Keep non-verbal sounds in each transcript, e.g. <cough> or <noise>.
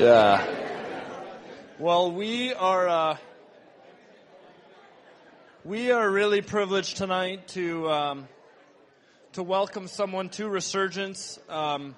Yeah. Well, we are uh, we are really privileged tonight to um, to welcome someone to Resurgence. Um,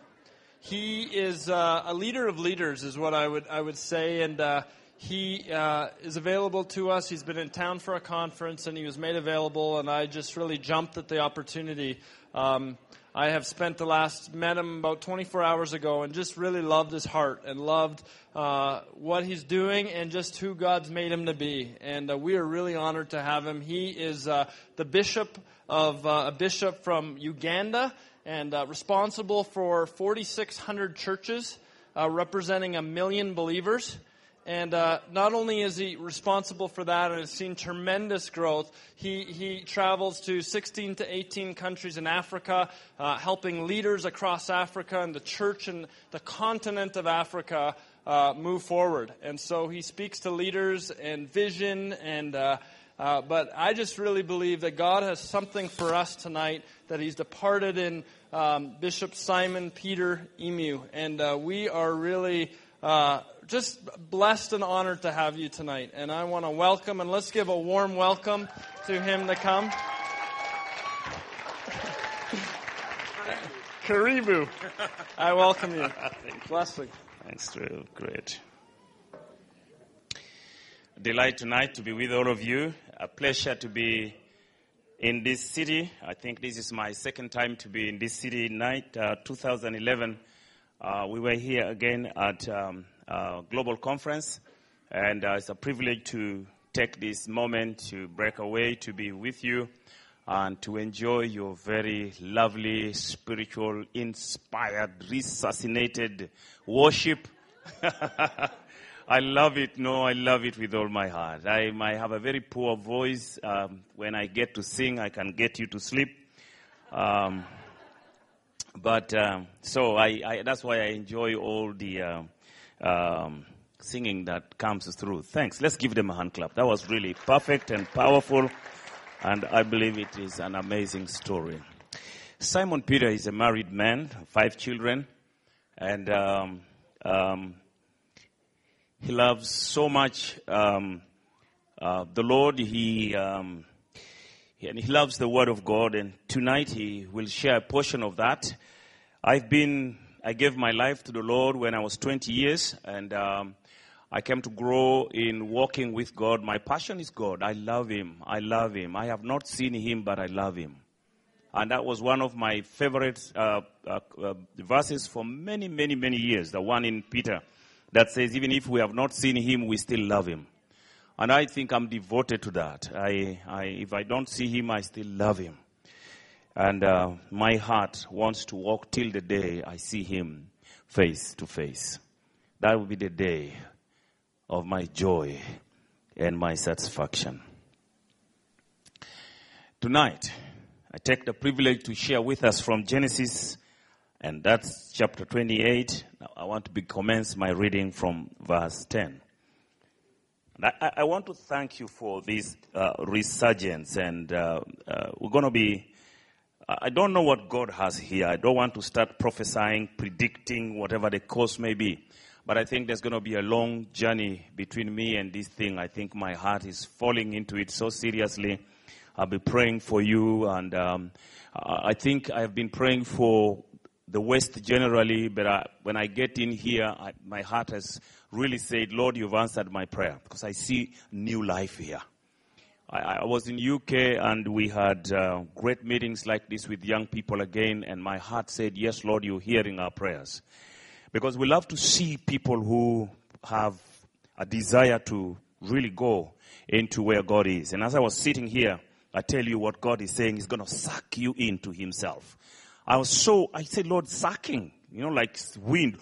he is uh, a leader of leaders, is what I would I would say, and uh, he uh, is available to us. He's been in town for a conference, and he was made available, and I just really jumped at the opportunity. Um, I have spent the last met him about 24 hours ago, and just really loved his heart and loved uh, what he's doing and just who God's made him to be. And uh, we are really honored to have him. He is uh, the bishop of uh, a bishop from Uganda and uh, responsible for 4,600 churches, uh, representing a million believers. And uh, not only is he responsible for that and has seen tremendous growth, he, he travels to 16 to 18 countries in Africa, uh, helping leaders across Africa and the church and the continent of Africa uh, move forward. And so he speaks to leaders and vision and uh, uh, but I just really believe that God has something for us tonight that He's departed in um, Bishop Simon Peter Emiau. And uh, we are really uh, just blessed and honored to have you tonight. And I want to welcome, and let's give a warm welcome to him to come. Karibu. I welcome you. Blessing. Thanks, Drew. Great. Delight tonight to be with all of you. A pleasure to be in this city. I think this is my second time to be in this city. Night uh, 2011, uh, we were here again at um, uh, global conference, and uh, it's a privilege to take this moment to break away to be with you and to enjoy your very lovely, spiritual, inspired, resuscitated worship. <laughs> I love it. No, I love it with all my heart. I might have a very poor voice. Um, when I get to sing, I can get you to sleep. Um, but um, so I, I, that's why I enjoy all the um, singing that comes through. Thanks. Let's give them a hand clap. That was really perfect and powerful, and I believe it is an amazing story. Simon Peter is a married man, five children, and um, um, he loves so much um, uh, the Lord. He um, and he loves the Word of God. And tonight he will share a portion of that. I've been I gave my life to the Lord when I was 20 years, and um, I came to grow in walking with God. My passion is God. I love Him. I love Him. I have not seen Him, but I love Him. And that was one of my favorite uh, uh, uh, verses for many, many, many years. The one in Peter that says, even if we have not seen Him, we still love Him. And I think I'm devoted to that. I, I, if I don't see Him, I still love Him. And uh, my heart wants to walk till the day I see him face to face. That will be the day of my joy and my satisfaction. Tonight, I take the privilege to share with us from Genesis, and that's chapter 28. Now, I want to commence my reading from verse 10. I, I, want to thank you for this uh, resurgence, and uh, uh, we're going to be I don't know what God has here. I don't want to start prophesying, predicting whatever the course may be. But I think there's going to be a long journey between me and this thing. I think my heart is falling into it so seriously. I'll be praying for you, and um, I think I've been praying for the West generally, but I, when I get in here, I, my heart has really said, Lord, you've answered my prayer because I see new life here. I, I was in UK and we had uh, great meetings like this with young people again, and my heart said, Yes, Lord, you're hearing our prayers. Because we love to see people who have a desire to really go into where God is. And as I was sitting here, I tell you what God is saying, He's going to suck you into Himself. I was so, I said, Lord, sucking, you know, like wind,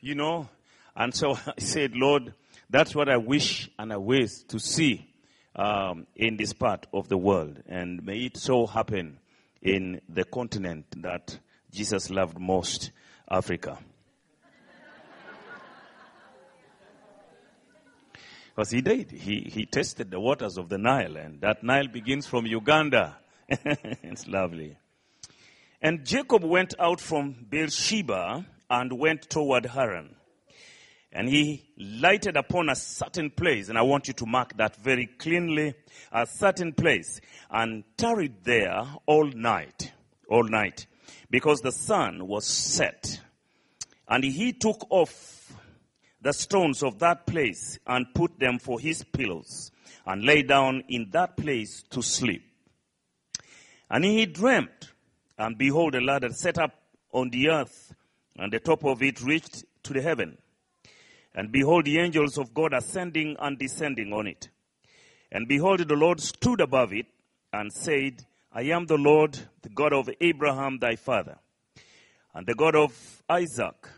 you know. And so <laughs> I said, Lord, that's what I wish and I wish to see um, in this part of the world. And may it so happen in the continent that Jesus loved most, Africa. <laughs> Because he did. He, he tested the waters of the Nile, and that Nile begins from Uganda. <laughs> it's lovely. And Jacob went out from Beersheba and went toward Haran. And he lighted upon a certain place, and I want you to mark that very cleanly, a certain place, and tarried there all night, all night, because the sun was set. And he took off the stones of that place and put them for his pillows, and lay down in that place to sleep. And he dreamt, and behold, a ladder set up on the earth, and the top of it reached to the heaven. And behold, the angels of God ascending and descending on it. And behold, the Lord stood above it and said, I am the Lord, the God of Abraham thy father, and the God of Isaac.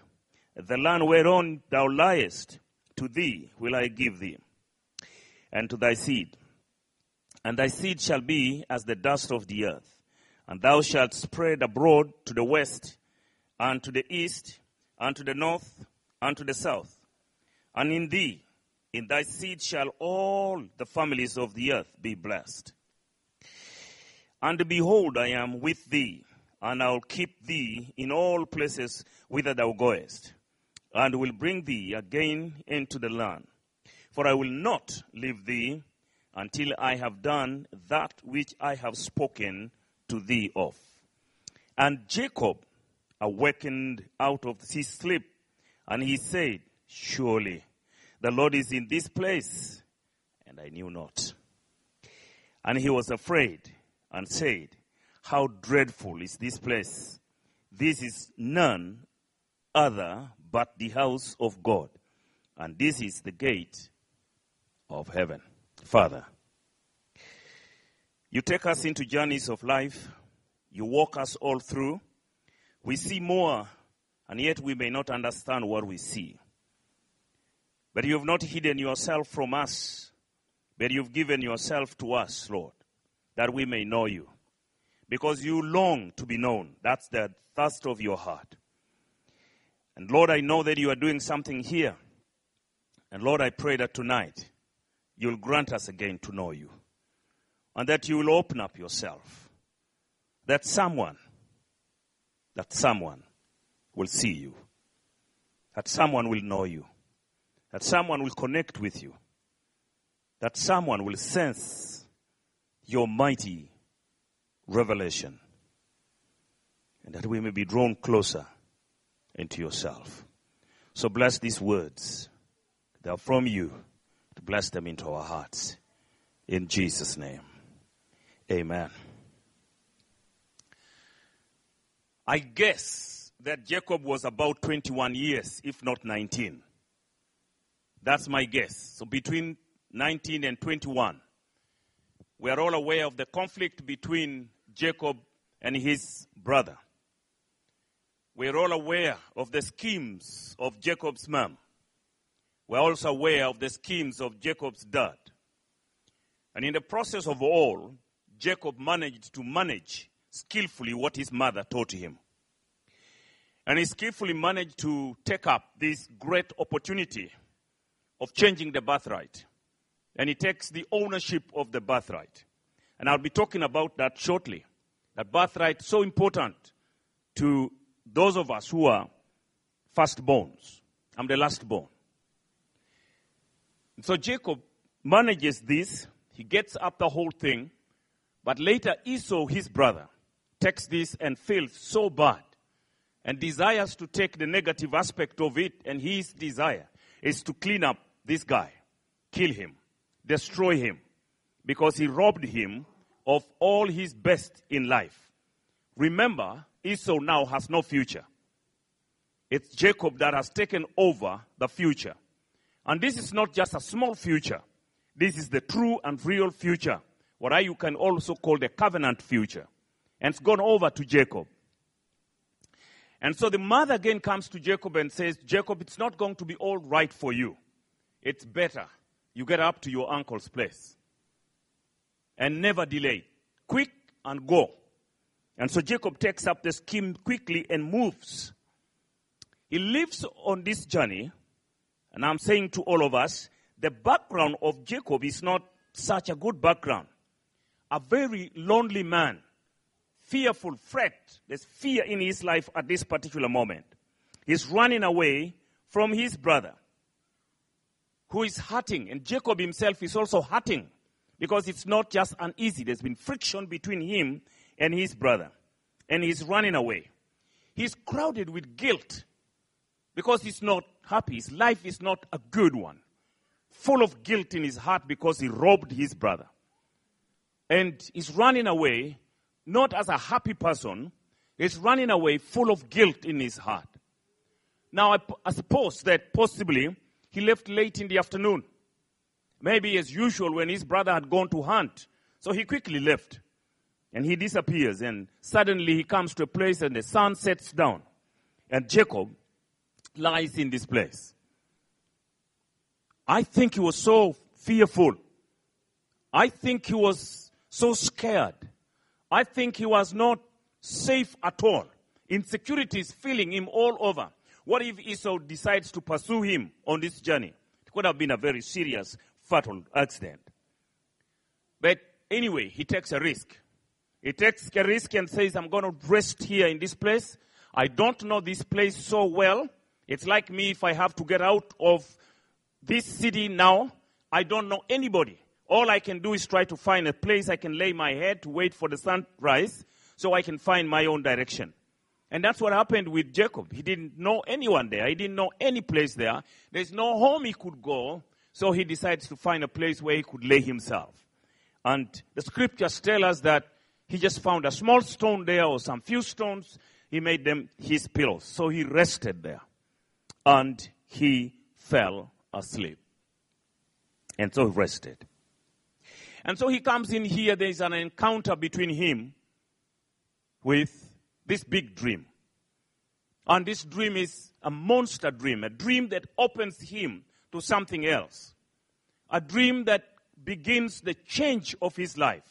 The land whereon thou liest, to thee will I give thee, and to thy seed. And thy seed shall be as the dust of the earth, and thou shalt spread abroad to the west, and to the east, and to the north, and to the south. And in thee, in thy seed shall all the families of the earth be blessed. And behold, I am with thee, and I'll keep thee in all places whither thou goest, and will bring thee again into the land. For I will not leave thee until I have done that which I have spoken to thee of. And Jacob awakened out of his sleep, and he said, Surely the Lord is in this place, and I knew not. And he was afraid and said, How dreadful is this place! This is none other but the house of God, and this is the gate of heaven. Father, you take us into journeys of life, you walk us all through. We see more, and yet we may not understand what we see. But you have not hidden yourself from us, but you've given yourself to us, Lord, that we may know you. Because you long to be known. That's the thirst of your heart. And Lord, I know that you are doing something here. And Lord, I pray that tonight you'll grant us again to know you. And that you will open up yourself. That someone, that someone will see you. That someone will know you. That someone will connect with you. That someone will sense your mighty revelation. And that we may be drawn closer into yourself. So bless these words. They are from you. To bless them into our hearts. In Jesus' name. Amen. I guess that Jacob was about 21 years, if not 19. That's my guess. So between 19 and 21. We are all aware of the conflict between Jacob and his brother. We are all aware of the schemes of Jacob's mom. We're also aware of the schemes of Jacob's dad. And in the process of all, Jacob managed to manage skillfully what his mother taught him. And he skillfully managed to take up this great opportunity of changing the birthright. And he takes the ownership of the birthright. And I'll be talking about that shortly. That birthright so important to those of us who are firstborns. I'm the last lastborn. So Jacob manages this. He gets up the whole thing. But later Esau, his brother, takes this and feels so bad and desires to take the negative aspect of it. And his desire is to clean up this guy, kill him, destroy him, because he robbed him of all his best in life. Remember, Esau now has no future. It's Jacob that has taken over the future. And this is not just a small future. This is the true and real future. What I you can also call the covenant future. And it's gone over to Jacob. And so the mother again comes to Jacob and says, Jacob, it's not going to be all right for you. It's better you get up to your uncle's place and never delay. Quick and go. And so Jacob takes up the scheme quickly and moves. He lives on this journey, and I'm saying to all of us, the background of Jacob is not such a good background. A very lonely man, fearful, fret. There's fear in his life at this particular moment. He's running away from his brother. Who is hurting. And Jacob himself is also hurting because it's not just uneasy. There's been friction between him and his brother. And he's running away. He's crowded with guilt because he's not happy. His life is not a good one. Full of guilt in his heart because he robbed his brother. And he's running away not as a happy person, he's running away full of guilt in his heart. Now, I, I suppose that possibly he left late in the afternoon. Maybe as usual when his brother had gone to hunt. So he quickly left. And he disappears. And suddenly he comes to a place and the sun sets down. And Jacob lies in this place. I think he was so fearful. I think he was so scared. I think he was not safe at all. Insecurity is filling him all over. What if Esau decides to pursue him on this journey? It could have been a very serious, fatal accident. But anyway, he takes a risk. He takes a risk and says, I'm going to rest here in this place. I don't know this place so well. It's like me if I have to get out of this city now. I don't know anybody. All I can do is try to find a place I can lay my head to wait for the sunrise so I can find my own direction. And that's what happened with Jacob. He didn't know anyone there. He didn't know any place there. There's no home he could go. So he decides to find a place where he could lay himself. And the scriptures tell us that he just found a small stone there or some few stones. He made them his pillows. So he rested there. And he fell asleep. And so he rested. And so he comes in here. There's an encounter between him with this big dream. And this dream is a monster dream, a dream that opens him to something else. A dream that begins the change of his life.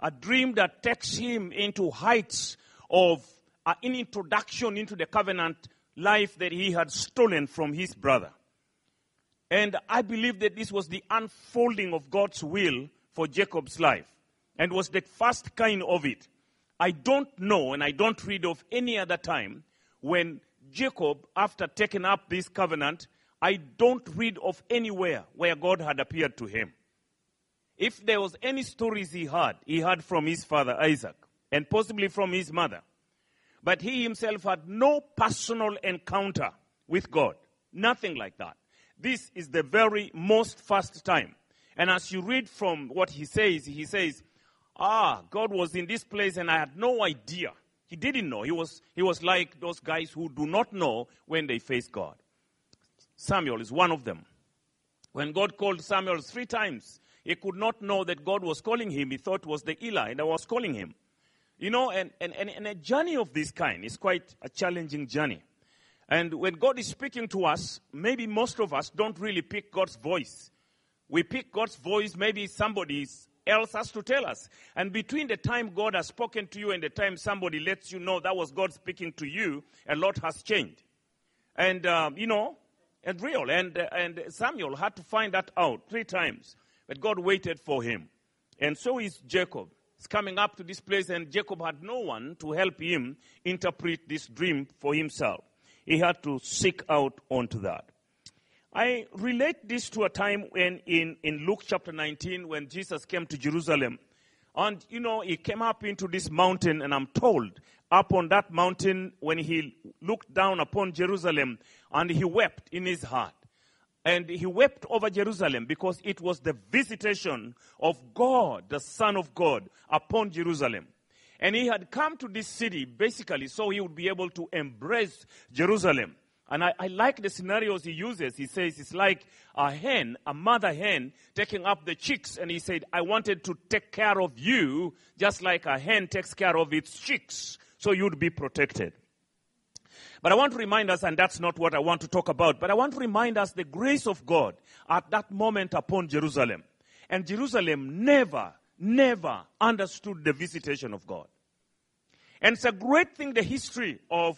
A dream that takes him into heights of uh, an introduction into the covenant life that he had stolen from his brother. And I believe that this was the unfolding of God's will for Jacob's life and was the first kind of it. I don't know and I don't read of any other time when Jacob, after taking up this covenant, I don't read of anywhere where God had appeared to him. If there was any stories he had, he had from his father Isaac and possibly from his mother. But he himself had no personal encounter with God. Nothing like that. This is the very most first time. And as you read from what he says, he says, Ah, God was in this place and I had no idea. He didn't know. He was, he was like those guys who do not know when they face God. Samuel is one of them. When God called Samuel three times, he could not know that God was calling him. He thought was the Eli that was calling him. You know, and, and, and, and a journey of this kind is quite a challenging journey. And when God is speaking to us, maybe most of us don't really pick God's voice. We pick God's voice, maybe somebody's else has to tell us. And between the time God has spoken to you and the time somebody lets you know that was God speaking to you, a lot has changed. And, um, you know, and real. And, uh, and Samuel had to find that out three times. But God waited for him. And so is Jacob. He's coming up to this place, and Jacob had no one to help him interpret this dream for himself. He had to seek out onto that. I relate this to a time when in, in Luke chapter 19 when Jesus came to Jerusalem. And, you know, he came up into this mountain, and I'm told, up on that mountain, when he looked down upon Jerusalem, and he wept in his heart. And he wept over Jerusalem because it was the visitation of God, the Son of God, upon Jerusalem. And he had come to this city basically so he would be able to embrace Jerusalem. And I, I, like the scenarios he uses. He says it's like a hen, a mother hen, taking up the chicks. And he said, I wanted to take care of you just like a hen takes care of its chicks, so you'd be protected. But I want to remind us, and that's not what I want to talk about, but I want to remind us the grace of God at that moment upon Jerusalem. And Jerusalem never, never understood the visitation of God. And it's a great thing, the history of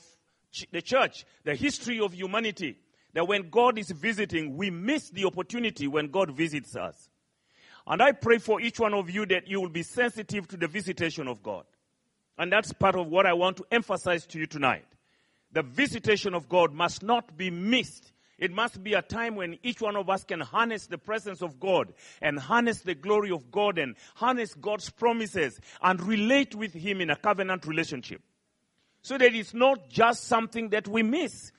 the church, the history of humanity, that when God is visiting, we miss the opportunity when God visits us. And I pray for each one of you that you will be sensitive to the visitation of God. And that's part of what I want to emphasize to you tonight. The visitation of God must not be missed It must be a time when each one of us can harness the presence of God and harness the glory of God and harness God's promises and relate with Him in a covenant relationship. So that it's not just something that we miss.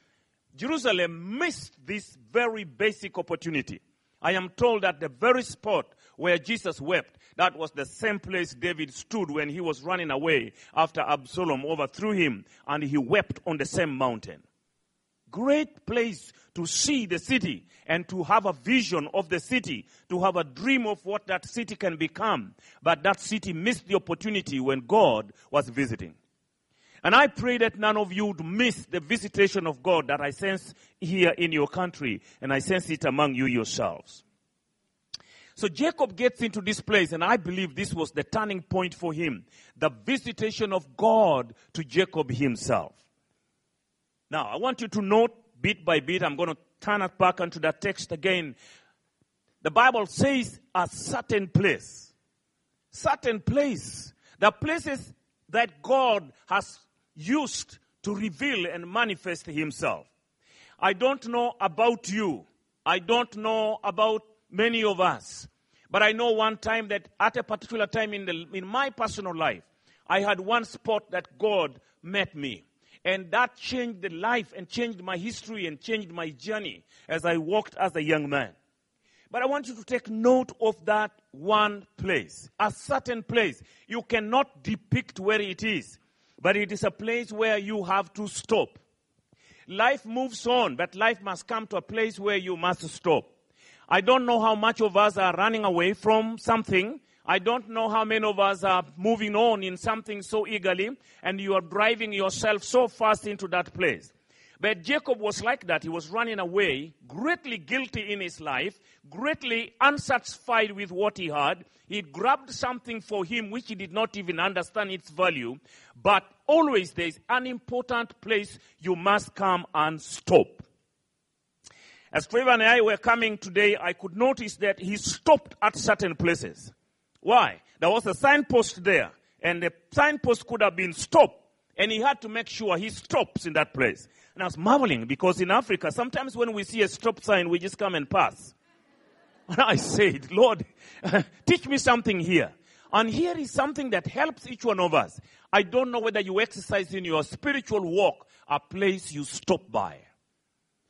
Jerusalem missed this very basic opportunity. I am told that the very spot where Jesus wept, that was the same place David stood when he was running away after Absalom overthrew him, and he wept on the same mountain. Great place to see the city and to have a vision of the city, to have a dream of what that city can become. But that city missed the opportunity when God was visiting. And I pray that none of you would miss the visitation of God that I sense here in your country, and I sense it among you yourselves. So Jacob gets into this place, and I believe this was the turning point for him the visitation of God to Jacob himself. Now, I want you to note bit by bit, I'm going to turn it back onto that text again. The Bible says a certain place. Certain place. The places that God has used to reveal and manifest himself. I don't know about you. I don't know about many of us. But I know one time that at a particular time in, the, in my personal life, I had one spot that God met me. And that changed the life and changed my history and changed my journey as I walked as a young man. But I want you to take note of that one place, a certain place. You cannot depict where it is, but it is a place where you have to stop. Life moves on, but life must come to a place where you must stop. I don't know how much of us are running away from something. I don't know how many of us are moving on in something so eagerly, and you are driving yourself so fast into that place. But Jacob was like that. He was running away, greatly guilty in his life, greatly unsatisfied with what he had. He grabbed something for him which he did not even understand its value. But always there is an important place you must come and stop. As Trevor and I were coming today, I could notice that he stopped at certain places. Why? There was a signpost there, and the signpost could have been stopped, and he had to make sure he stops in that place. And I was marveling because in Africa, sometimes when we see a stop sign, we just come and pass. And I said, Lord, <laughs> teach me something here. And here is something that helps each one of us. I don't know whether you exercise in your spiritual walk a place you stop by.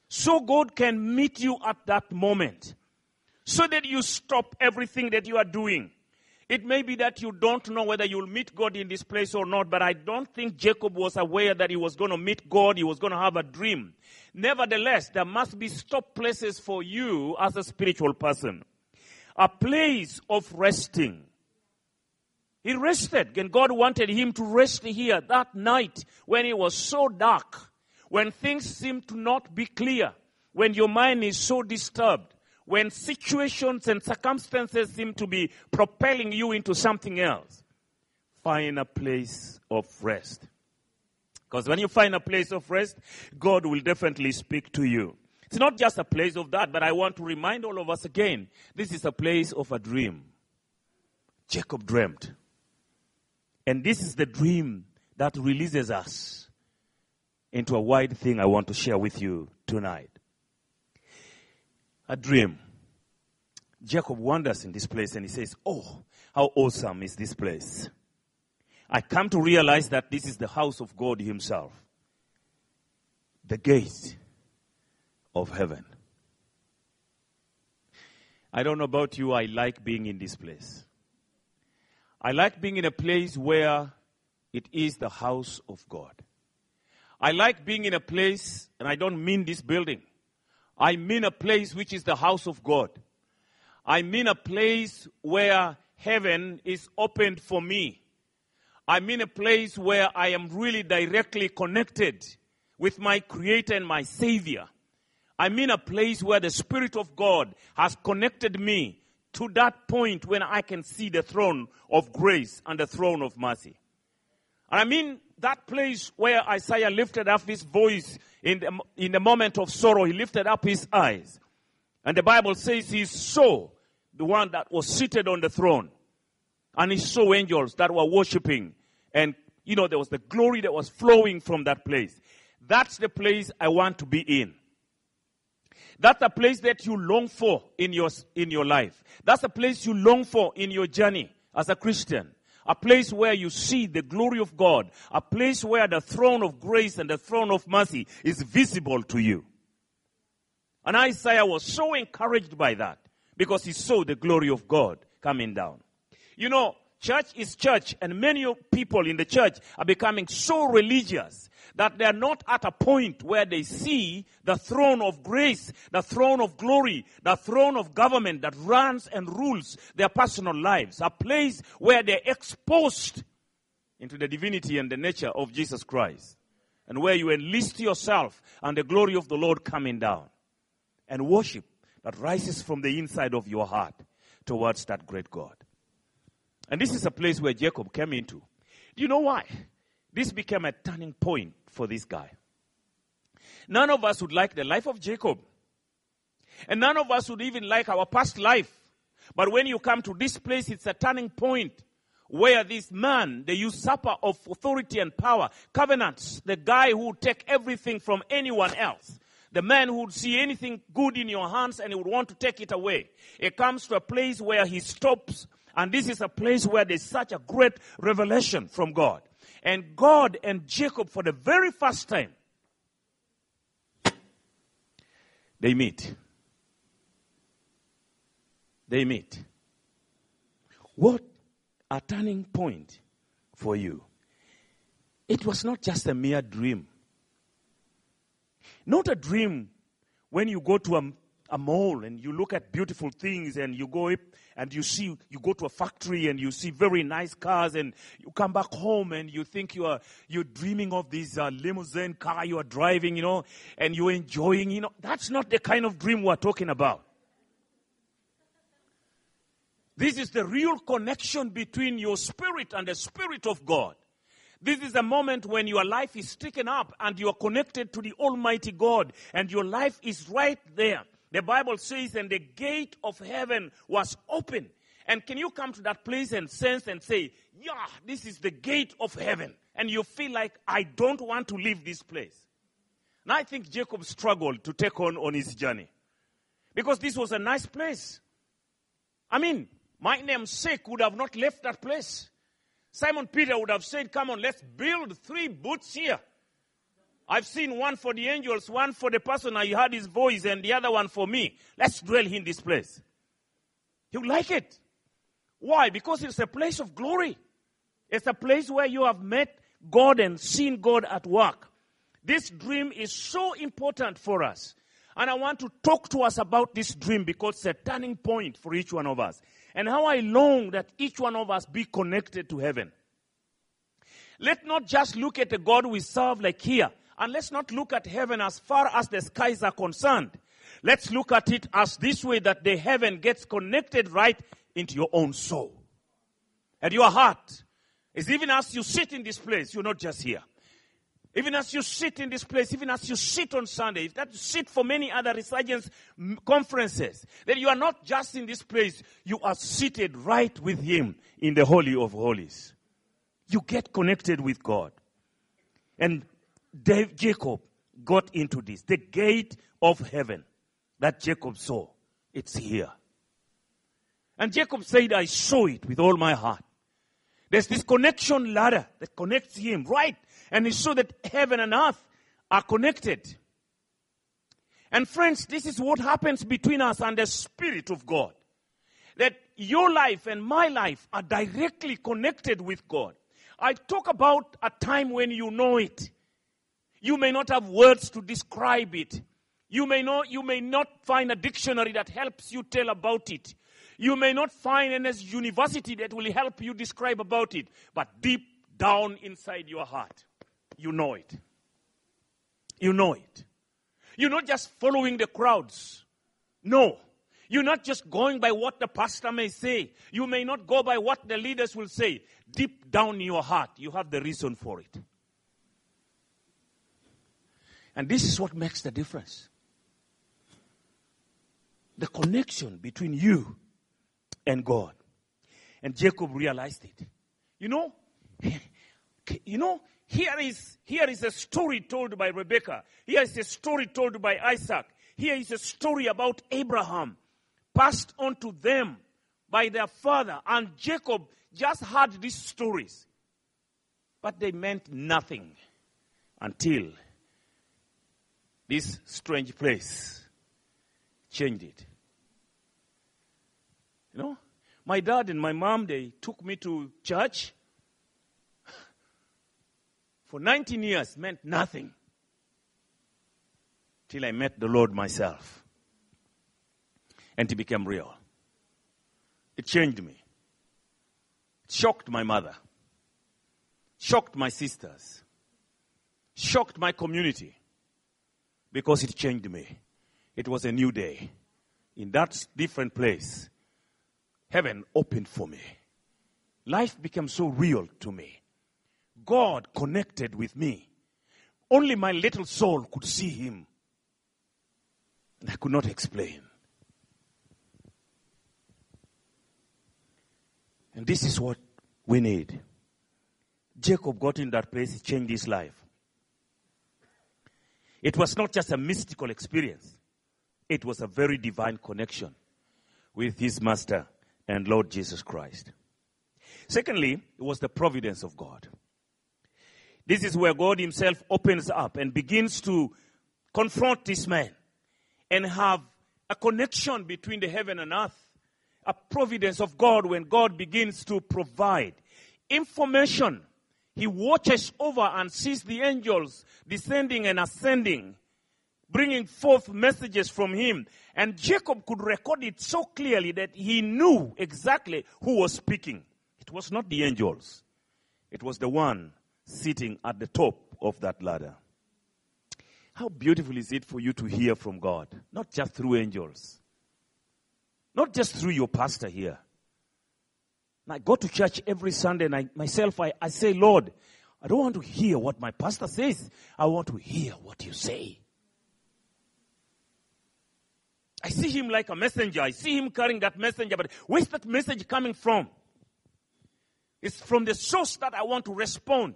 So God can meet you at that moment. So that you stop everything that you are doing. It may be that you don't know whether you'll meet God in this place or not, but I don't think Jacob was aware that he was going to meet God, he was going to have a dream. Nevertheless, there must be stop places for you as a spiritual person. A place of resting. He rested, and God wanted him to rest here that night when it was so dark, when things seemed to not be clear, when your mind is so disturbed when situations and circumstances seem to be propelling you into something else, find a place of rest. Because when you find a place of rest, God will definitely speak to you. It's not just a place of that, but I want to remind all of us again this is a place of a dream. Jacob dreamt. And this is the dream that releases us into a wide thing I want to share with you tonight a dream. Jacob wanders in this place and he says, Oh, how awesome is this place! I come to realize that this is the house of God Himself, the gate of heaven. I don't know about you, I like being in this place. I like being in a place where it is the house of God. I like being in a place, and I don't mean this building. I mean a place which is the house of God. I mean a place where heaven is opened for me. I mean a place where I am really directly connected with my Creator and my Savior. I mean a place where the Spirit of God has connected me to that point when I can see the throne of grace and the throne of mercy. And I mean that place where Isaiah lifted up his voice in the, in the moment of sorrow, he lifted up his eyes. And the Bible says he saw the one that was seated on the throne. And he saw angels that were worshiping. And, you know, there was the glory that was flowing from that place. That's the place I want to be in. That's a place that you long for in your, in your life. That's a place you long for in your journey as a Christian. A place where you see the glory of God. A place where the throne of grace and the throne of mercy is visible to you. And Isaiah was so encouraged by that because he saw the glory of God coming down. You know, church is church and many people in the church are becoming so religious that they are not at a point where they see the throne of grace, the throne of glory, the throne of government that runs and rules their personal lives. A place where they're exposed into the divinity and the nature of Jesus Christ. And where you enlist yourself and the glory of the Lord coming down. And worship that rises from the inside of your heart towards that great God. And this is a place where Jacob came into. Do you know why? This became a turning point for this guy. None of us would like the life of Jacob. And none of us would even like our past life. But when you come to this place, it's a turning point where this man, the usurper of authority and power, covenants, the guy who would take everything from anyone else, the man who would see anything good in your hands and he would want to take it away. It comes to a place where he stops, and this is a place where there's such a great revelation from God. And God and Jacob, for the very first time, they meet. They meet. What a turning point for you. It was not just a mere dream. Not a dream when you go to a, a mall and you look at beautiful things and you go and you see, you go to a factory and you see very nice cars and you come back home and you think you are, you're dreaming of this uh, limousine car you are driving, you know, and you're enjoying, you know. That's not the kind of dream we're talking about. This is the real connection between your spirit and the spirit of God. This is a moment when your life is taken up and you are connected to the Almighty God and your life is right there. The Bible says, and the gate of heaven was open. And can you come to that place and sense and say, yeah, this is the gate of heaven. And you feel like, I don't want to leave this place. Now I think Jacob struggled to take on on his journey. Because this was a nice place. I mean, my namesake would have not left that place. Simon Peter would have said, Come on, let's build three booths here. I've seen one for the angels, one for the person I heard his voice, and the other one for me. Let's dwell in this place. You like it. Why? Because it's a place of glory. It's a place where you have met God and seen God at work. This dream is so important for us. And I want to talk to us about this dream because it's a turning point for each one of us and how I long that each one of us be connected to heaven. Let not just look at the God we serve like here, and let's not look at heaven as far as the skies are concerned. Let's look at it as this way that the heaven gets connected right into your own soul. And your heart is even as you sit in this place, you're not just here. Even as you sit in this place, even as you sit on Sunday, if that you sit for many other resurgence conferences, that you are not just in this place, you are seated right with Him in the Holy of Holies. You get connected with God. And Dave, Jacob got into this. The gate of heaven that Jacob saw, it's here. And Jacob said, I saw it with all my heart. There's this connection ladder that connects him right and he saw that heaven and earth are connected. And friends, this is what happens between us and the Spirit of God. That your life and my life are directly connected with God. I talk about a time when you know it. You may not have words to describe it. You may not, you may not find a dictionary that helps you tell about it. You may not find any university that will help you describe about it. But deep down inside your heart, you know it. You know it. You're not just following the crowds. No. You're not just going by what the pastor may say. You may not go by what the leaders will say. Deep down in your heart, you have the reason for it. And this is what makes the difference. The connection between you and God. And Jacob realized it. You know, <laughs> you know, here is, here is a story told by Rebecca. Here is a story told by Isaac. Here is a story about Abraham passed on to them by their father, and Jacob just heard these stories. But they meant nothing until this strange place changed it. You know, my dad and my mom, they took me to church. <laughs> For 19 years meant nothing till I met the Lord myself. And it became real. It changed me. It shocked my mother. Shocked my sisters. Shocked my community. Because it changed me. It was a new day. In that different place, heaven opened for me. Life became so real to me. God connected with me. Only my little soul could see him. And I could not explain. And this is what we need. Jacob got in that place, he changed his life. It was not just a mystical experience, it was a very divine connection with his master and Lord Jesus Christ. Secondly, it was the providence of God. This is where God Himself opens up and begins to confront this man and have a connection between the heaven and earth. A providence of God when God begins to provide information. He watches over and sees the angels descending and ascending, bringing forth messages from him. And Jacob could record it so clearly that he knew exactly who was speaking. It was not the angels, it was the one sitting at the top of that ladder. How beautiful is it for you to hear from God? Not just through angels, not just through your pastor here. I go to church every Sunday and I, myself, I, I say, Lord, I don't want to hear what my pastor says. I want to hear what you say. I see him like a messenger. I see him carrying that messenger, but where's that message coming from? It's from the source that I want to respond.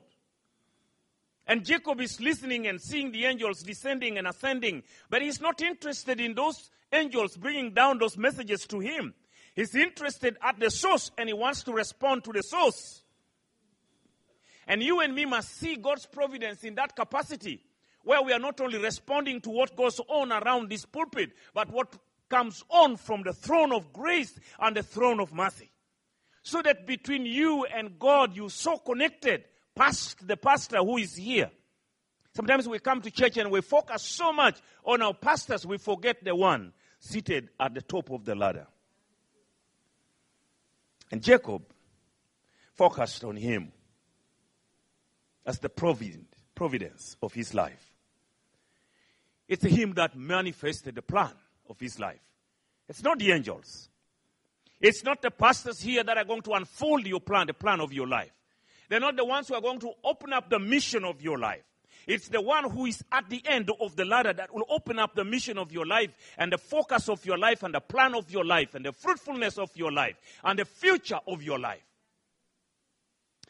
And Jacob is listening and seeing the angels descending and ascending, but he's not interested in those angels bringing down those messages to him. He's interested at the source and he wants to respond to the source. And you and me must see God's providence in that capacity where we are not only responding to what goes on around this pulpit, but what comes on from the throne of grace and the throne of mercy. So that between you and God, you're so connected past the pastor who is here. Sometimes we come to church and we focus so much on our pastors, we forget the one seated at the top of the ladder. And Jacob focused on him as the providence of his life. It's him that manifested the plan of his life. It's not the angels. It's not the pastors here that are going to unfold your plan, the plan of your life. They're not the ones who are going to open up the mission of your life. It's the one who is at the end of the ladder that will open up the mission of your life and the focus of your life and the plan of your life and the fruitfulness of your life and the future of your life.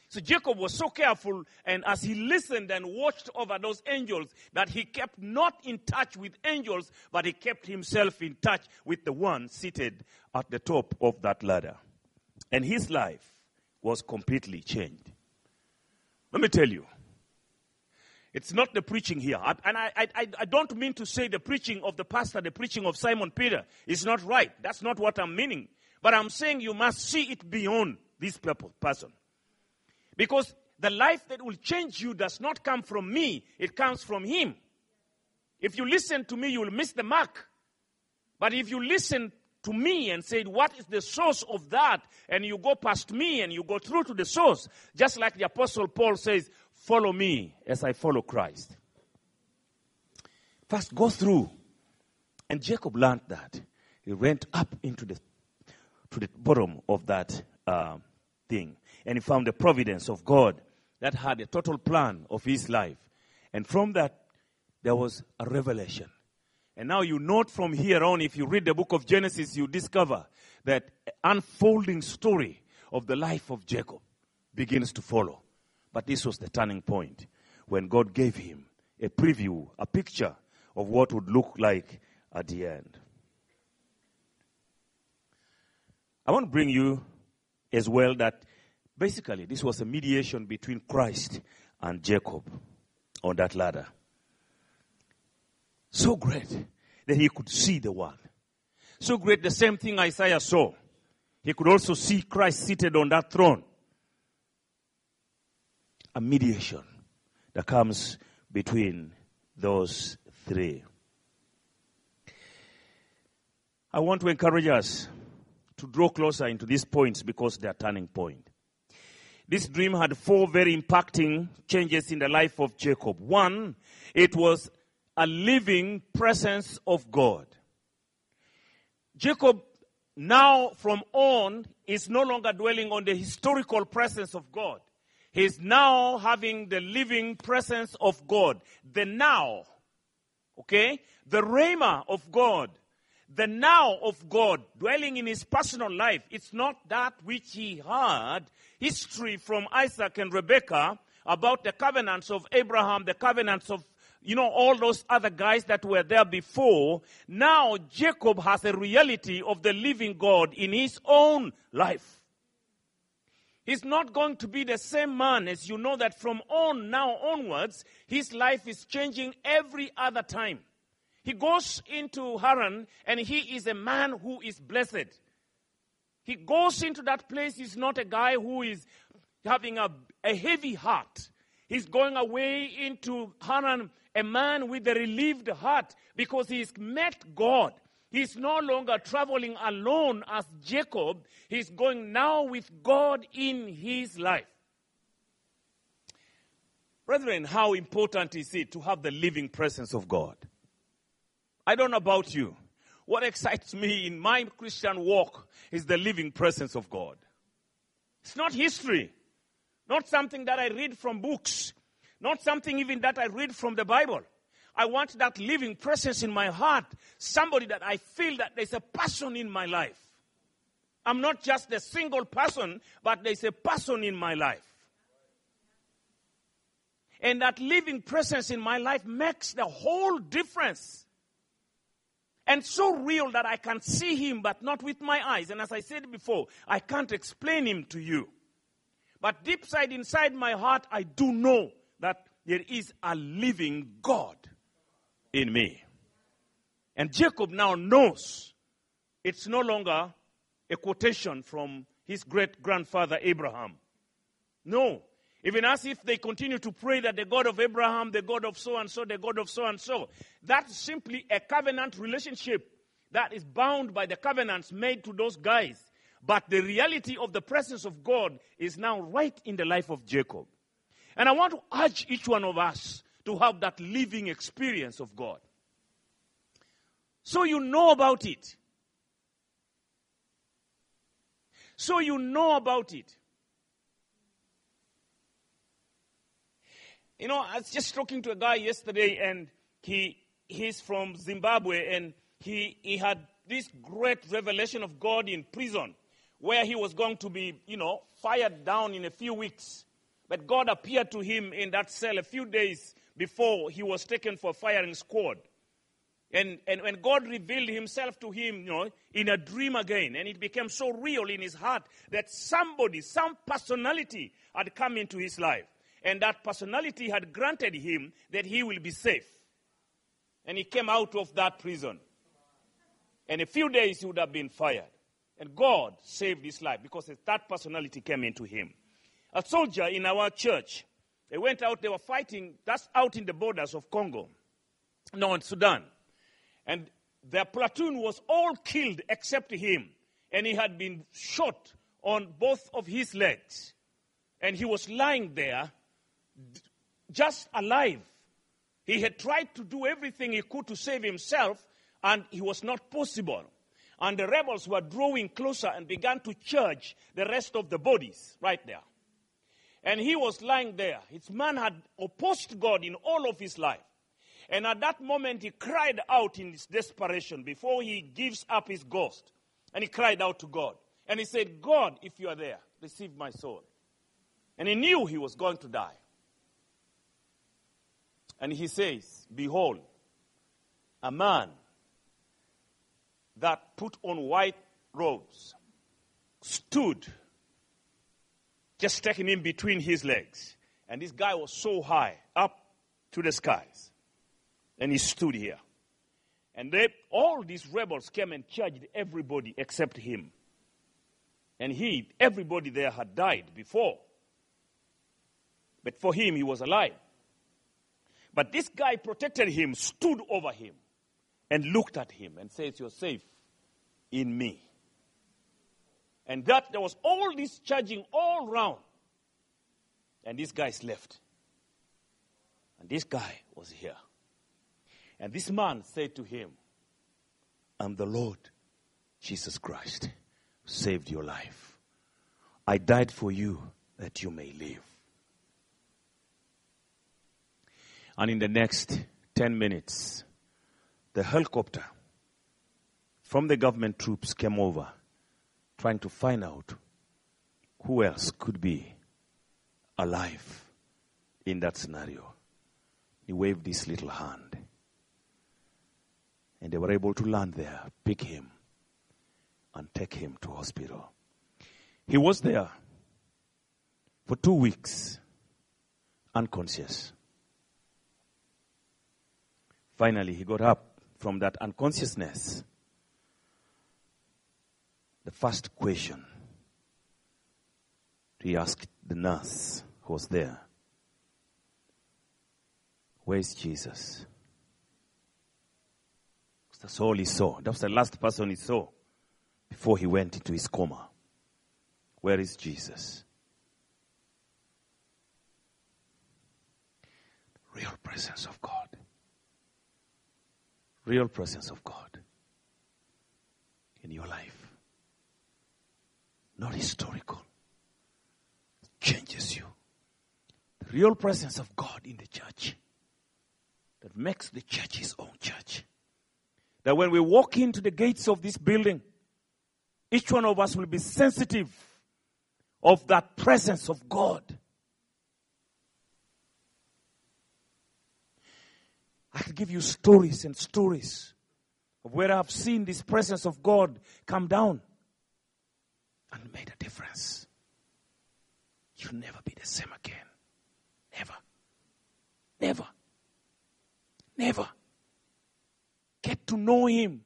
So Jacob was so careful, and as he listened and watched over those angels, that he kept not in touch with angels, but he kept himself in touch with the one seated at the top of that ladder. And his life was completely changed. Let me tell you, it's not the preaching here. and I, I, I don't mean to say the preaching of the pastor, the preaching of Simon Peter is not right. That's not what I'm meaning. But I'm saying you must see it beyond this person. Because the life that will change you does not come from me, it comes from Him. If you listen to me, you will miss the mark. But if you listen to me and say, What is the source of that? And you go past me and you go through to the source, just like the Apostle Paul says, Follow me as I follow Christ. First, go through. And Jacob learned that. He went up into the to the bottom of that uh, thing, and he found the providence of God that had a total plan of his life. And from that, there was a revelation. And now you note from here on, if you read the book of Genesis, you discover that unfolding story of the life of Jacob begins to follow. But this was the turning point when God gave him a preview, a picture of what would look like at the end. I want to bring you as well that basically this was a mediation between Christ and Jacob on that ladder. So great that he could see the one. So great, the same thing Isaiah saw. He could also see Christ seated on that throne. A mediation that comes between those three. I want to encourage us to draw closer into these points because they are turning point. This dream had four very impacting changes in the life of Jacob. One, it was a living presence of God. Jacob now from on is no longer dwelling on the historical presence of God. He's now having the living presence of God. The now. Okay? The Rhema of God. The now of God dwelling in his personal life. It's not that which he had history from Isaac and Rebekah about the covenants of Abraham, the covenants of you know, all those other guys that were there before. Now Jacob has a reality of the living God in his own life. He's not going to be the same man as you know that from on now onwards, his life is changing every other time. He goes into Haran and he is a man who is blessed. He goes into that place, he's not a guy who is having a, a heavy heart. He's going away into Haran, a man with a relieved heart because he's met God. He's no longer traveling alone as Jacob. He's going now with God in his life. Brethren, how important is it to have the living presence of God? I don't know about you. What excites me in my Christian walk is the living presence of God. It's not history, not something that I read from books, not something even that I read from the Bible. I want that living presence in my heart. Somebody that I feel that there's a person in my life. I'm not just a single person, but there's a person in my life. And that living presence in my life makes the whole difference. And so real that I can see him, but not with my eyes. And as I said before, I can't explain him to you. But deep side inside my heart, I do know that there is a living God in me. And Jacob now knows it's no longer a quotation from his great grandfather Abraham. No. Even as if they continue to pray that the God of Abraham, the God of so and so, the God of so and so. That's simply a covenant relationship that is bound by the covenants made to those guys. But the reality of the presence of God is now right in the life of Jacob. And I want to urge each one of us to have that living experience of God. So you know about it. So you know about it. You know, I was just talking to a guy yesterday and he he's from Zimbabwe and he he had this great revelation of God in prison where he was going to be, you know, fired down in a few weeks. But God appeared to him in that cell a few days before he was taken for firing squad. And, and when God revealed himself to him, you know, in a dream again, and it became so real in his heart that somebody, some personality had come into his life. And that personality had granted him that he will be safe. And he came out of that prison. And a few days he would have been fired. And God saved his life because that personality came into him. A soldier in our church they went out, they were fighting, that's out in the borders of Congo, no, in Sudan. And their platoon was all killed except him. And he had been shot on both of his legs. And he was lying there, just alive. He had tried to do everything he could to save himself, and it was not possible. And the rebels were drawing closer and began to charge the rest of the bodies right there. And he was lying there. His man had opposed God in all of his life. And at that moment, he cried out in his desperation before he gives up his ghost. And he cried out to God. And he said, God, if you are there, receive my soul. And he knew he was going to die. And he says, Behold, a man that put on white robes stood just taking him between his legs. And this guy was so high, up to the skies. And he stood here. And they, all these rebels came and charged everybody except him. And he, everybody there had died before. But for him, he was alive. But this guy protected him, stood over him, and looked at him and says, You're safe in me. And that there was all this charging all round. And this guy's left. And this guy was here. And this man said to him, I'm the Lord Jesus Christ, saved your life. I died for you that you may live. And in the next 10 minutes, the helicopter from the government troops came over trying to find out who else could be alive in that scenario. He waved his little hand. And they were able to land there, pick him, and take him to hospital. He was there for two weeks, unconscious. Finally, he got up from that unconsciousness. The first question he asked the nurse who was there, Where is Jesus? That's all he saw. That was the last person he saw before he went into his coma. Where is Jesus? Real presence of God. Real presence of God in your life. Not historical. Changes you. The real presence of God in the church that makes the church his own church. That when we walk into the gates of this building, each one of us will be sensitive of that presence of God. I could give you stories and stories of where I've seen this presence of God come down and made a difference. You'll never be the same again. Never. Never. Never. Get to know Him.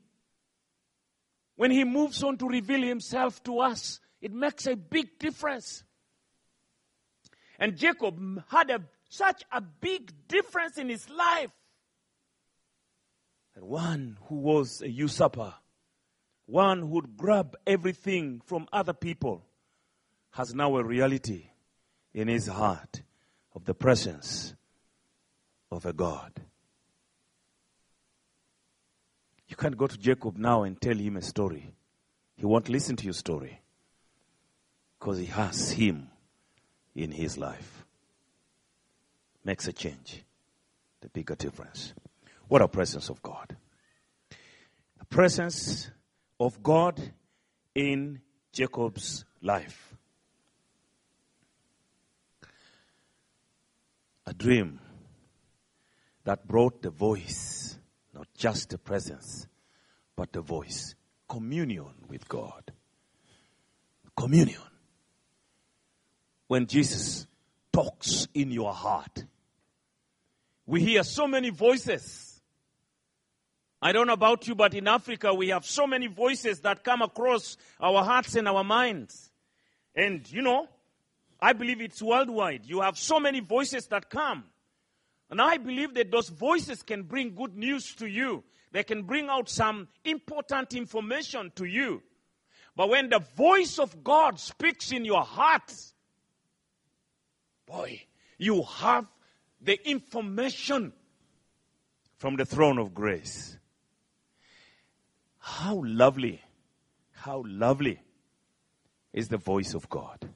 When He moves on to reveal Himself to us, it makes a big difference. And Jacob had a, such a big difference in his life. And one who was a usurper, one who would grab everything from other people, has now a reality in his heart of the presence of a God. You can't go to Jacob now and tell him a story. He won't listen to your story because he has him in his life. Makes a change, the bigger difference. What a presence of God. The presence of God in Jacob's life. A dream that brought the voice, not just the presence, but the voice. Communion with God. Communion. When Jesus talks in your heart, we hear so many voices. I don't know about you, but in Africa, we have so many voices that come across our hearts and our minds. And, you know, I believe it's worldwide. You have so many voices that come. And I believe that those voices can bring good news to you. They can bring out some important information to you. But when the voice of God speaks in your heart, boy, you have the information from the throne of grace. How lovely, how lovely is the voice of God.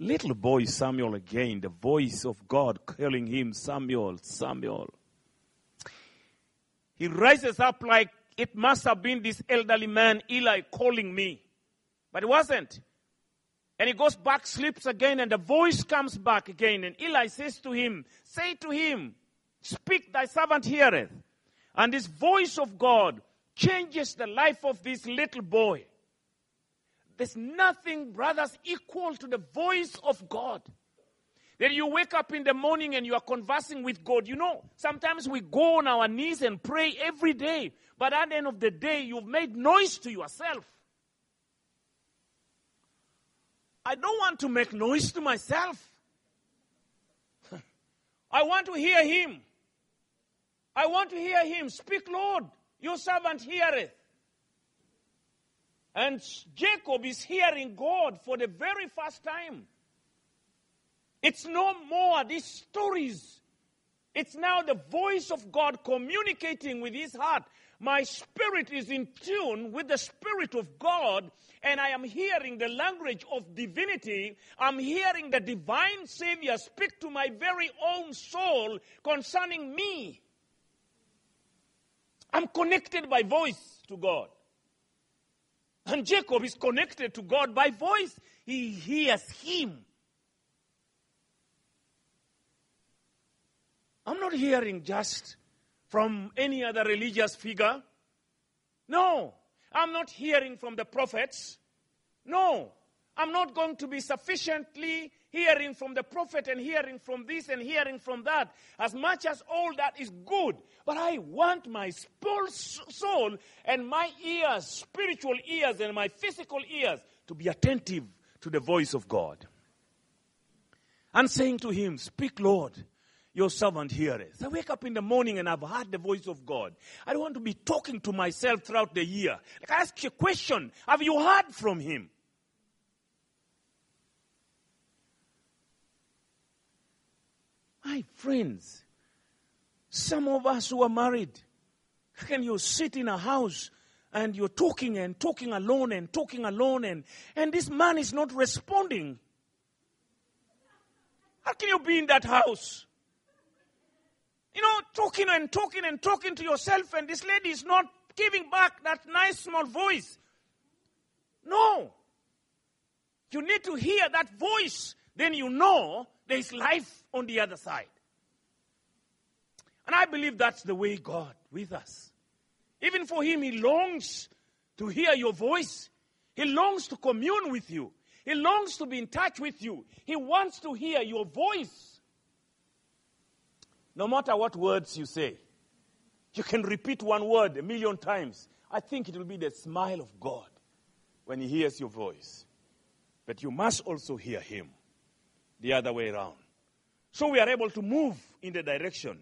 Little boy Samuel again, the voice of God calling him Samuel, Samuel. He rises up like it must have been this elderly man, Eli, calling me. But it wasn't. And he goes back, sleeps again, and the voice comes back again. And Eli says to him, Say to him, Speak, thy servant heareth. And this voice of God changes the life of this little boy. There's nothing, brothers, equal to the voice of God. Then you wake up in the morning and you are conversing with God. You know, sometimes we go on our knees and pray every day, but at the end of the day, you've made noise to yourself. I don't want to make noise to myself. <laughs> I want to hear Him. I want to hear Him. Speak, Lord, your servant heareth. And Jacob is hearing God for the very first time. It's no more these stories. It's now the voice of God communicating with his heart. My spirit is in tune with the spirit of God, and I am hearing the language of divinity. I'm hearing the divine Savior speak to my very own soul concerning me. I'm connected by voice to God. And Jacob is connected to God by voice. He hears him. I'm not hearing just from any other religious figure. No. I'm not hearing from the prophets. No. I'm not going to be sufficiently hearing from the prophet and hearing from this and hearing from that, as much as all that is good. But I want my soul and my ears, spiritual ears, and my physical ears to be attentive to the voice of God. And saying to him, Speak, Lord, your servant heareth. I wake up in the morning and I've heard the voice of God. I don't want to be talking to myself throughout the year. Like I ask you a question Have you heard from him? My friends, some of us who are married, can you sit in a house and you're talking and talking alone and talking alone and, and this man is not responding? How can you be in that house? You know, talking and talking and talking to yourself, and this lady is not giving back that nice small voice. No. You need to hear that voice, then you know there is life on the other side. And I believe that's the way God with us. Even for Him, He longs to hear your voice. He longs to commune with you. He longs to be in touch with you. He wants to hear your voice. No matter what words you say, you can repeat one word a million times. I think it will be the smile of God when He hears your voice. But you must also hear Him the other way around. So we are able to move in the direction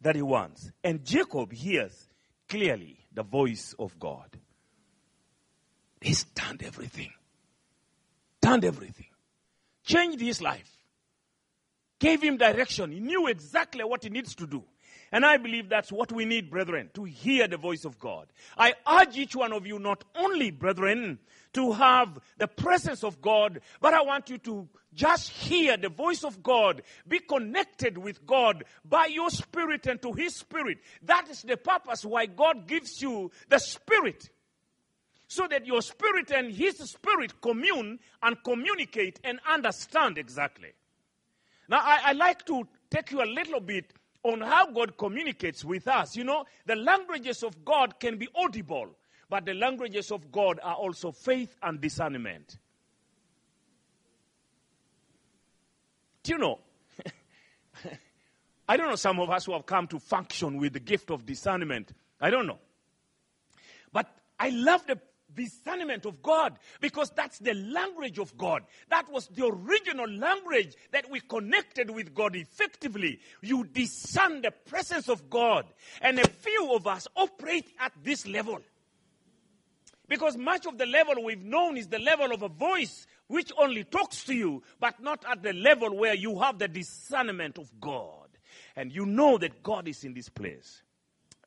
that he wants. And Jacob hears clearly the voice of God. He's turned everything. Turned everything. Changed his life. Gave him direction. He knew exactly what he needs to do. And I believe that's what we need, brethren, to hear the voice of God. I urge each one of you, not only, brethren, to have the presence of God, but I want you to just hear the voice of God, be connected with God by your spirit and to His spirit. That is the purpose why God gives you the spirit. So that your spirit and His spirit commune and communicate and understand exactly. Now, I, I like to take you a little bit on how God communicates with us. You know, the languages of God can be audible, but the languages of God are also faith and discernment. Do you know? <laughs> I don't know some of us who have come to function with the gift of discernment. I don't know. But I love the discernment of God because that's the language of God. That was the original language that we connected with God effectively. You discern the presence of God, and a few of us operate at this level. Because much of the level we've known is the level of a voice which only talks to you, but not at the level where you have the discernment of God. And you know that God is in this place.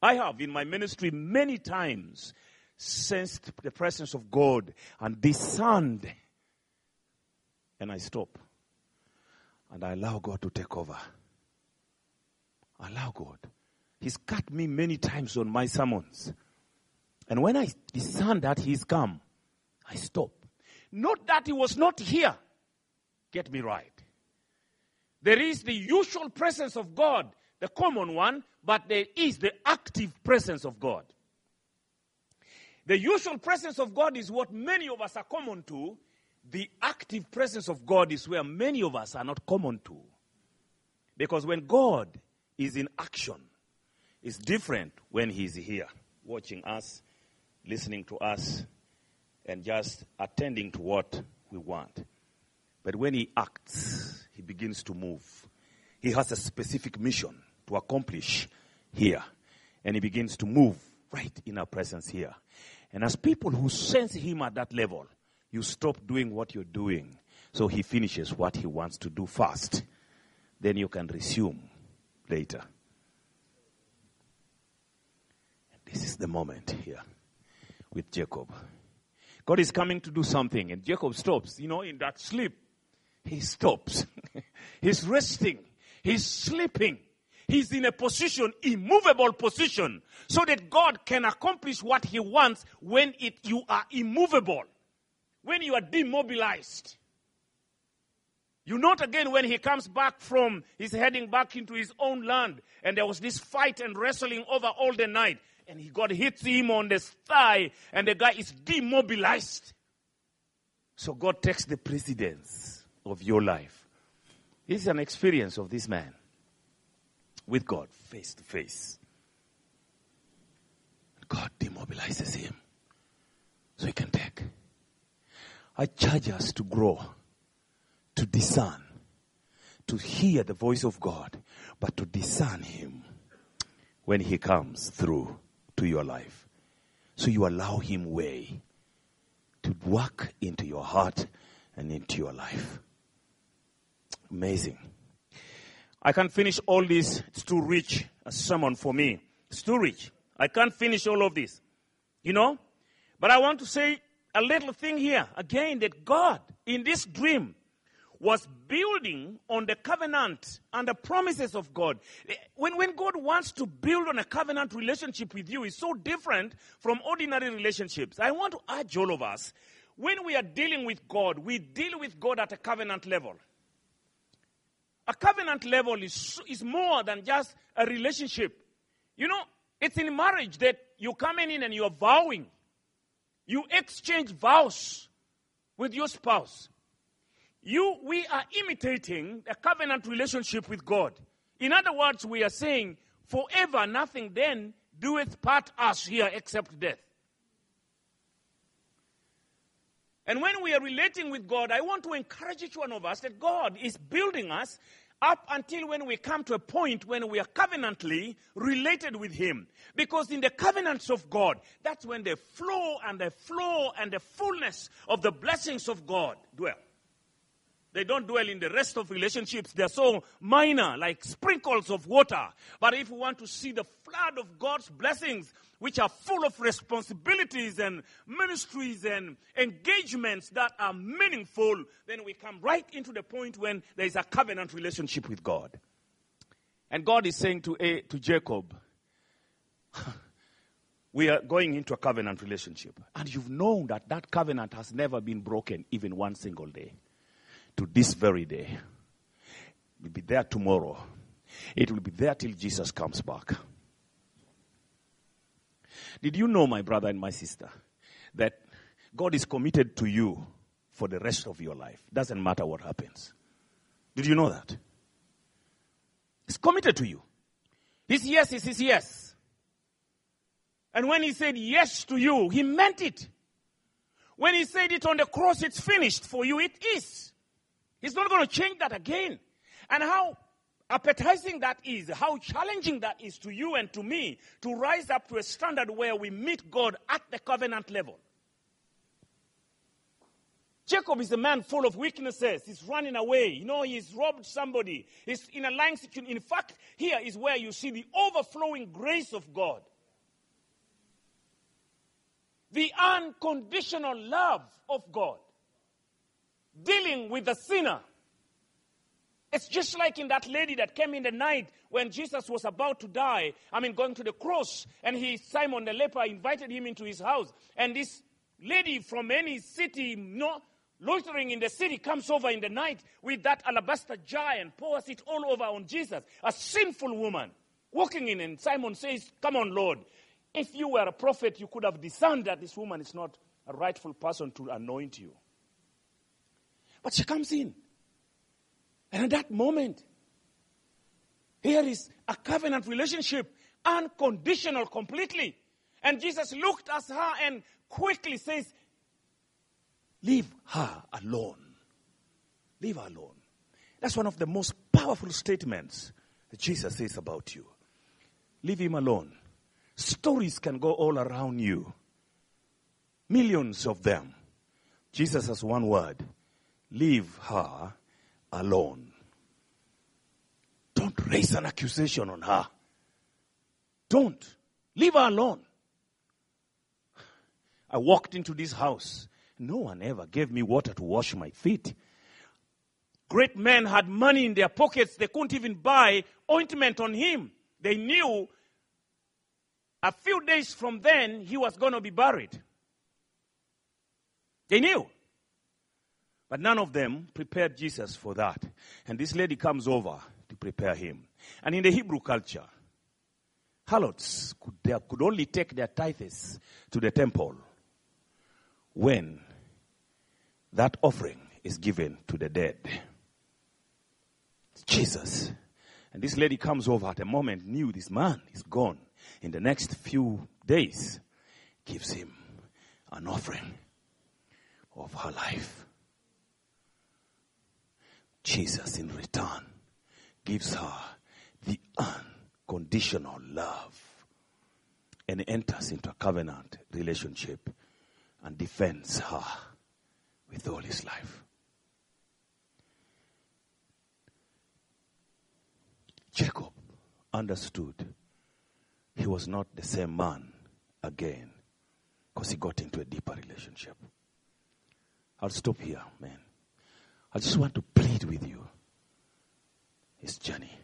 I have in my ministry many times sensed the presence of God and discerned. And I stop. And I allow God to take over. Allow God. He's cut me many times on my sermons. And when I discern that He's come, I stop. Not that He was not here. Get me right. There is the usual presence of God, the common one, but there is the active presence of God. The usual presence of God is what many of us are common to. The active presence of God is where many of us are not common to. Because when God is in action, it's different when He's here, watching us, listening to us, and just attending to what we want. But when He acts, He begins to move. He has a specific mission to accomplish here. And He begins to move right in our presence here. And as people who sense Him at that level, you stop doing what you're doing. So He finishes what He wants to do first. Then you can resume later. This is the moment here with Jacob. God is coming to do something, and Jacob stops. You know, in that sleep, he stops. <laughs> He's resting. He's sleeping. He's in a position, immovable position, so that God can accomplish what He wants when it, you are immovable, when you are demobilized. You note again when he comes back from, he's heading back into his own land, and there was this fight and wrestling over all the night, and he got hits him on the thigh, and the guy is demobilized. So God takes the precedence of your life. This is an experience of this man with God face to face. God demobilizes him so he can take. I charge us to grow, to discern, to hear the voice of God, but to discern him when he comes through to your life. So you allow him way to work into your heart and into your life. Amazing. I can't finish all this. It's too rich a sermon for me. It's too rich. I can't finish all of this. You know? But I want to say a little thing here again that God, in this dream, was building on the covenant and the promises of God. When, when God wants to build on a covenant relationship with you, it's so different from ordinary relationships. I want to urge all of us when we are dealing with God, we deal with God at a covenant level. A covenant level is, is more than just a relationship. You know, it's in marriage that you're coming in and you're vowing. You exchange vows with your spouse. You, we are imitating a covenant relationship with God. In other words, we are saying, forever nothing then doeth part us here except death. And when we are relating with God, I want to encourage each one of us that God is building us up until when we come to a point when we are covenantly related with Him. Because in the covenants of God, that's when the flow and the flow and the fullness of the blessings of God dwell. They don't dwell in the rest of relationships. They're so minor, like sprinkles of water. But if we want to see the flood of God's blessings, which are full of responsibilities and ministries and engagements that are meaningful, then we come right into the point when there is a covenant relationship with God. And God is saying to, a, to Jacob, <laughs> we are going into a covenant relationship. And you've known that that covenant has never been broken even one single day to this very day. It will be there tomorrow. It will be there till Jesus comes back. Did you know, my brother and my sister, that God is committed to you for the rest of your life? Doesn't matter what happens. Did you know that? He's committed to you. His yes is his yes. And when he said yes to you, he meant it. When he said it on the cross, it's finished for you, it is. He's not going to change that again. And how appetizing that is, how challenging that is to you and to me to rise up to a standard where we meet God at the covenant level. Jacob is a man full of weaknesses. He's running away. You know, he's robbed somebody. He's in a lying situation. In fact, here is where you see the overflowing grace of God. The unconditional love of God dealing with the sinner. It's just like in that lady that came in the night when Jesus was about to die. I mean, going to the cross, and he, Simon the leper, invited him into his house. And this lady from any city, no, loitering in the city, comes over in the night with that alabaster jar and pours it all over on Jesus. A sinful woman walking in, and Simon says, Come on, Lord. If you were a prophet, you could have discerned that this woman is not a rightful person to anoint you. But she comes in. And at that moment, here is a covenant relationship, unconditional completely. And Jesus looked at her and quickly says, Leave her alone. Leave her alone. That's one of the most powerful statements that Jesus says about you. Leave him alone. Stories can go all around you, millions of them. Jesus has one word leave her alone. Don't raise an accusation on her. Don't. Leave her alone. I walked into this house. No one ever gave me water to wash my feet. Great men had money in their pockets. They couldn't even buy ointment on him. They knew a few days from then he was going to be buried. They knew. But none of them prepared Jesus for that. And this lady comes over to prepare him. And in the Hebrew culture, harlots could, they could only take their tithes to the temple when that offering is given to the dead. Jesus. And this lady comes over at a moment, knew this man is gone. In the next few days, gives him an offering of her life. Jesus, in return, gives her the unconditional love and enters into a covenant relationship and defends her with all his life. Jacob understood he was not the same man again because he got into a deeper relationship. I'll stop here, man. I just want to plead with you his journey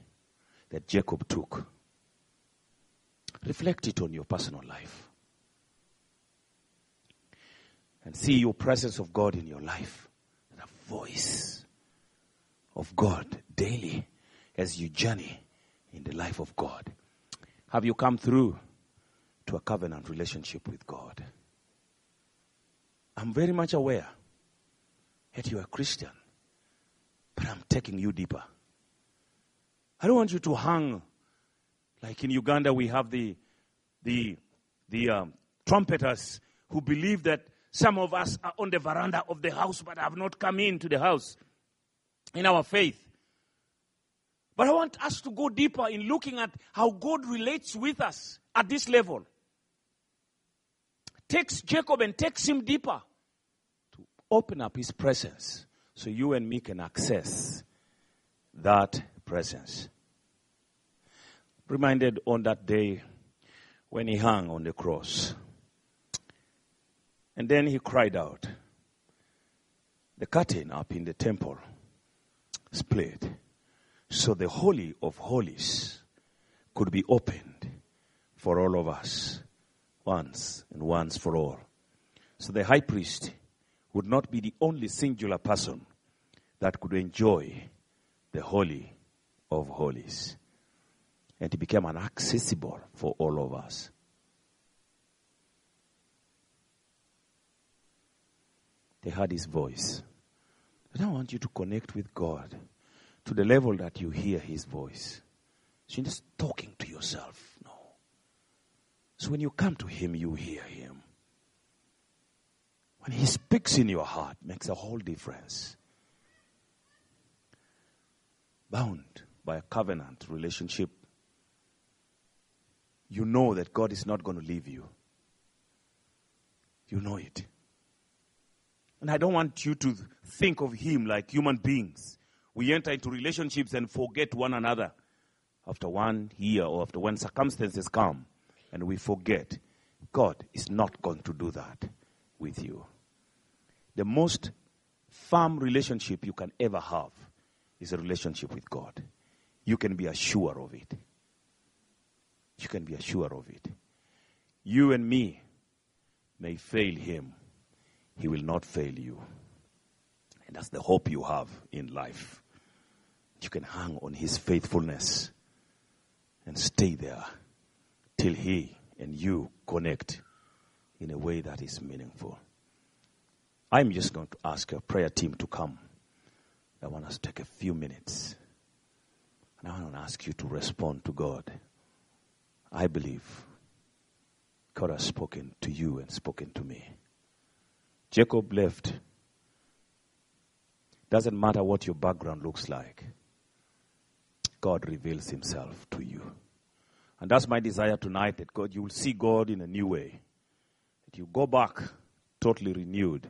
that Jacob took. Reflect it on your personal life. And see your presence of God in your life. The voice of God daily as you journey in the life of God. Have you come through to a covenant relationship with God? I'm very much aware that you're a Christian, but I'm taking you deeper. I don't want you to hang like in Uganda. We have the the the um, trumpeters who believe that some of us are on the veranda of the house but have not come into the house in our faith. But I want us to go deeper in looking at how God relates with us at this level. Takes Jacob and takes him deeper to open up his presence so you and me can access that presence. Reminded on that day when he hung on the cross. And then he cried out. The curtain up in the temple split so the Holy of Holies could be opened for all of us once and once for all. So the high priest would not be the only singular person that could enjoy the Holy of Holies. And it became inaccessible for all of us. They heard his voice. But I want you to connect with God to the level that you hear his voice. So you're just talking to yourself. No. So when you come to him, you hear him. When he speaks in your heart, makes a whole difference. Bound by a covenant relationship, you know that God is not going to leave you. You know it. And I don't want you to think of him like human beings we enter into relationships and forget one another after one year or after when circumstances come and we forget. God is not going to do that with you. The most firm relationship you can ever have is a relationship with God. You can be assured of it. You can be assured of it. You and me may fail him, he will not fail you. And that's the hope you have in life you can hang on his faithfulness and stay there till he and you connect in a way that is meaningful. I'm just going to ask a prayer team to come. I want us to take a few minutes. And I want to ask you to respond to God. I believe God has spoken to you and spoken to me. Jacob left. Doesn't matter what your background looks like, God reveals himself to you. And that's my desire tonight that God, you will see God in a new way. That you go back totally renewed.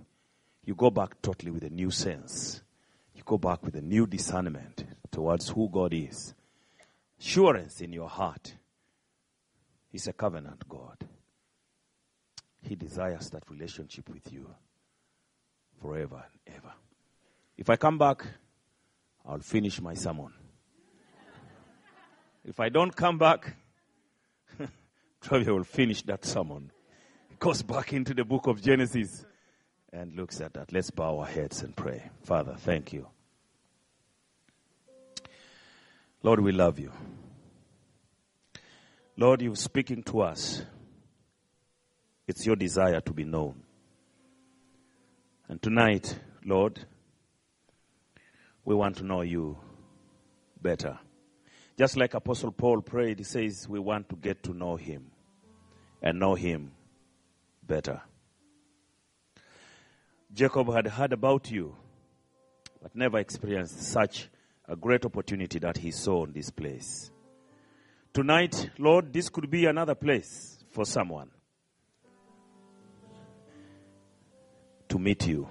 You go back totally with a new sense. You go back with a new discernment towards who God is. Assurance in your heart. He's a covenant God. He desires that relationship with you forever and ever. If I come back, I'll finish my sermon. If I don't come back, <laughs> probably will finish that sermon. Goes back into the book of Genesis and looks at that. Let's bow our heads and pray. Father, thank you. Lord, we love you. Lord, you're speaking to us. It's your desire to be known. And tonight, Lord, we want to know you better. Just like Apostle Paul prayed, he says we want to get to know him and know him better. Jacob had heard about you, but never experienced such a great opportunity that he saw in this place. Tonight, Lord, this could be another place for someone to meet you.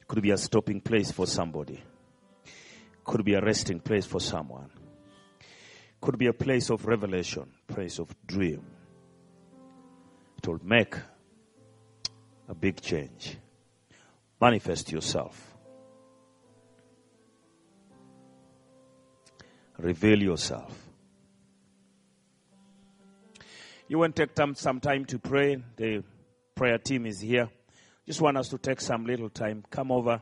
It could be a stopping place for somebody. Could be a resting place for someone. Could be a place of revelation, place of dream. It will make a big change. Manifest yourself. Reveal yourself. You want to take some time to pray. The prayer team is here. Just want us to take some little time. Come over.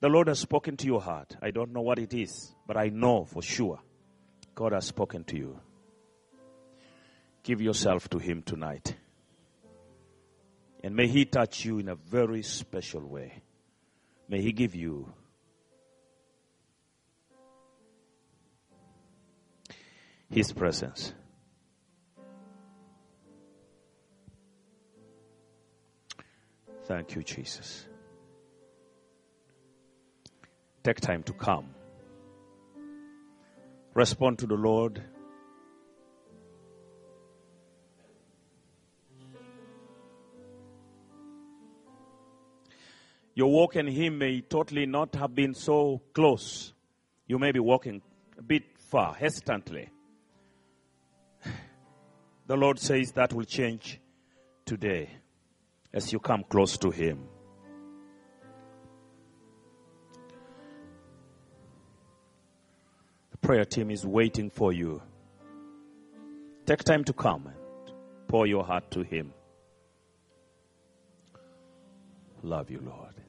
The Lord has spoken to your heart. I don't know what it is, but I know for sure God has spoken to you. Give yourself to Him tonight. And may He touch you in a very special way. May He give you His presence. Thank you, Jesus. Take time to come. Respond to the Lord. Your walk in Him may totally not have been so close. You may be walking a bit far, hesitantly. <sighs> The Lord says that will change today as you come close to Him. The prayer team is waiting for you. Take time to come and pour your heart to Him. Love you, Lord.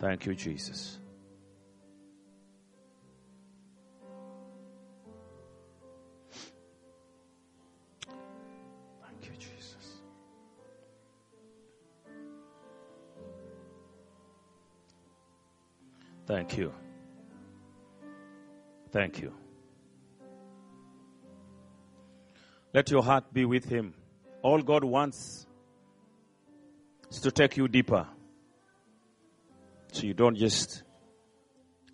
Thank you, Jesus. Thank you, Jesus. Thank you. Thank you. Let your heart be with Him. All God wants is to take you deeper. So you don't just.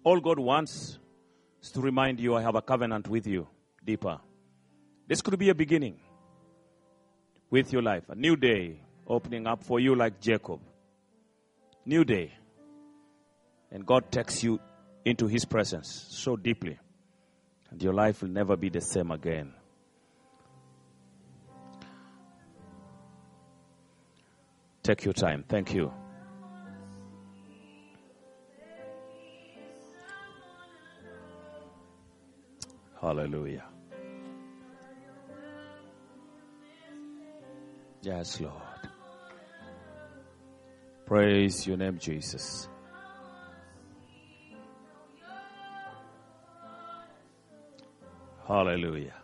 All God wants is to remind you, I have a covenant with you deeper. This could be a beginning with your life, a new day opening up for you like Jacob. New day. And God takes you into His presence so deeply, and your life will never be the same again. Take your time. Thank you. Hallelujah. Yes, Lord. Praise your name, Jesus. Hallelujah.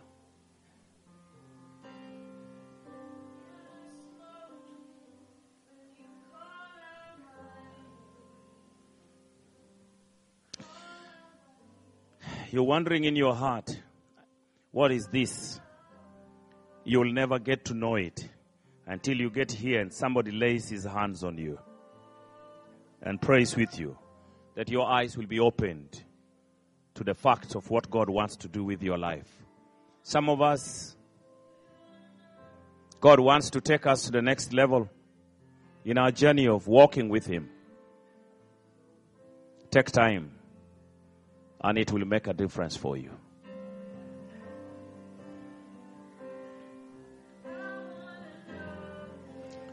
You're wondering in your heart, what is this? You'll never get to know it until you get here and somebody lays his hands on you and prays with you that your eyes will be opened to the facts of what God wants to do with your life. Some of us, God wants to take us to the next level in our journey of walking with Him. Take time, and it will make a difference for you.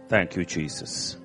Thank you, Jesus.